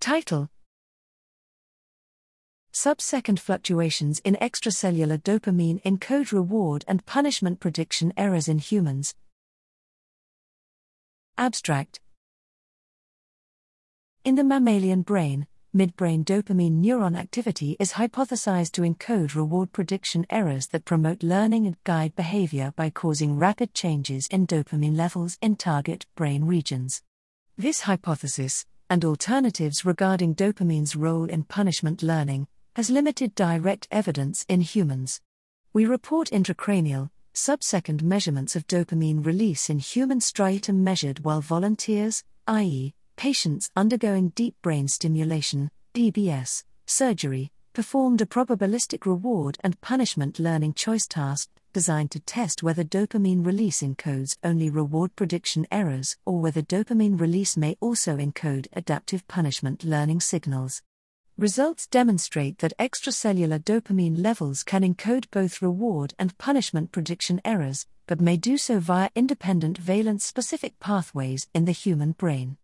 Title Subsecond fluctuations in extracellular dopamine encode reward and punishment prediction errors in humans. Abstract In the mammalian brain, midbrain dopamine neuron activity is hypothesized to encode reward prediction errors that promote learning and guide behavior by causing rapid changes in dopamine levels in target brain regions. This hypothesis, and alternatives regarding dopamine's role in punishment learning, has limited direct evidence in humans. We report intracranial, subsecond measurements of dopamine release in human striatum measured while volunteers, i.e., patients undergoing deep brain stimulation, DBS, surgery, performed a probabilistic reward and punishment learning choice task designed to test whether dopamine release encodes only reward prediction errors or whether dopamine release may also encode adaptive punishment learning signals. Results demonstrate that extracellular dopamine levels can encode both reward and punishment prediction errors, but may do so via independent valence specific pathways in the human brain.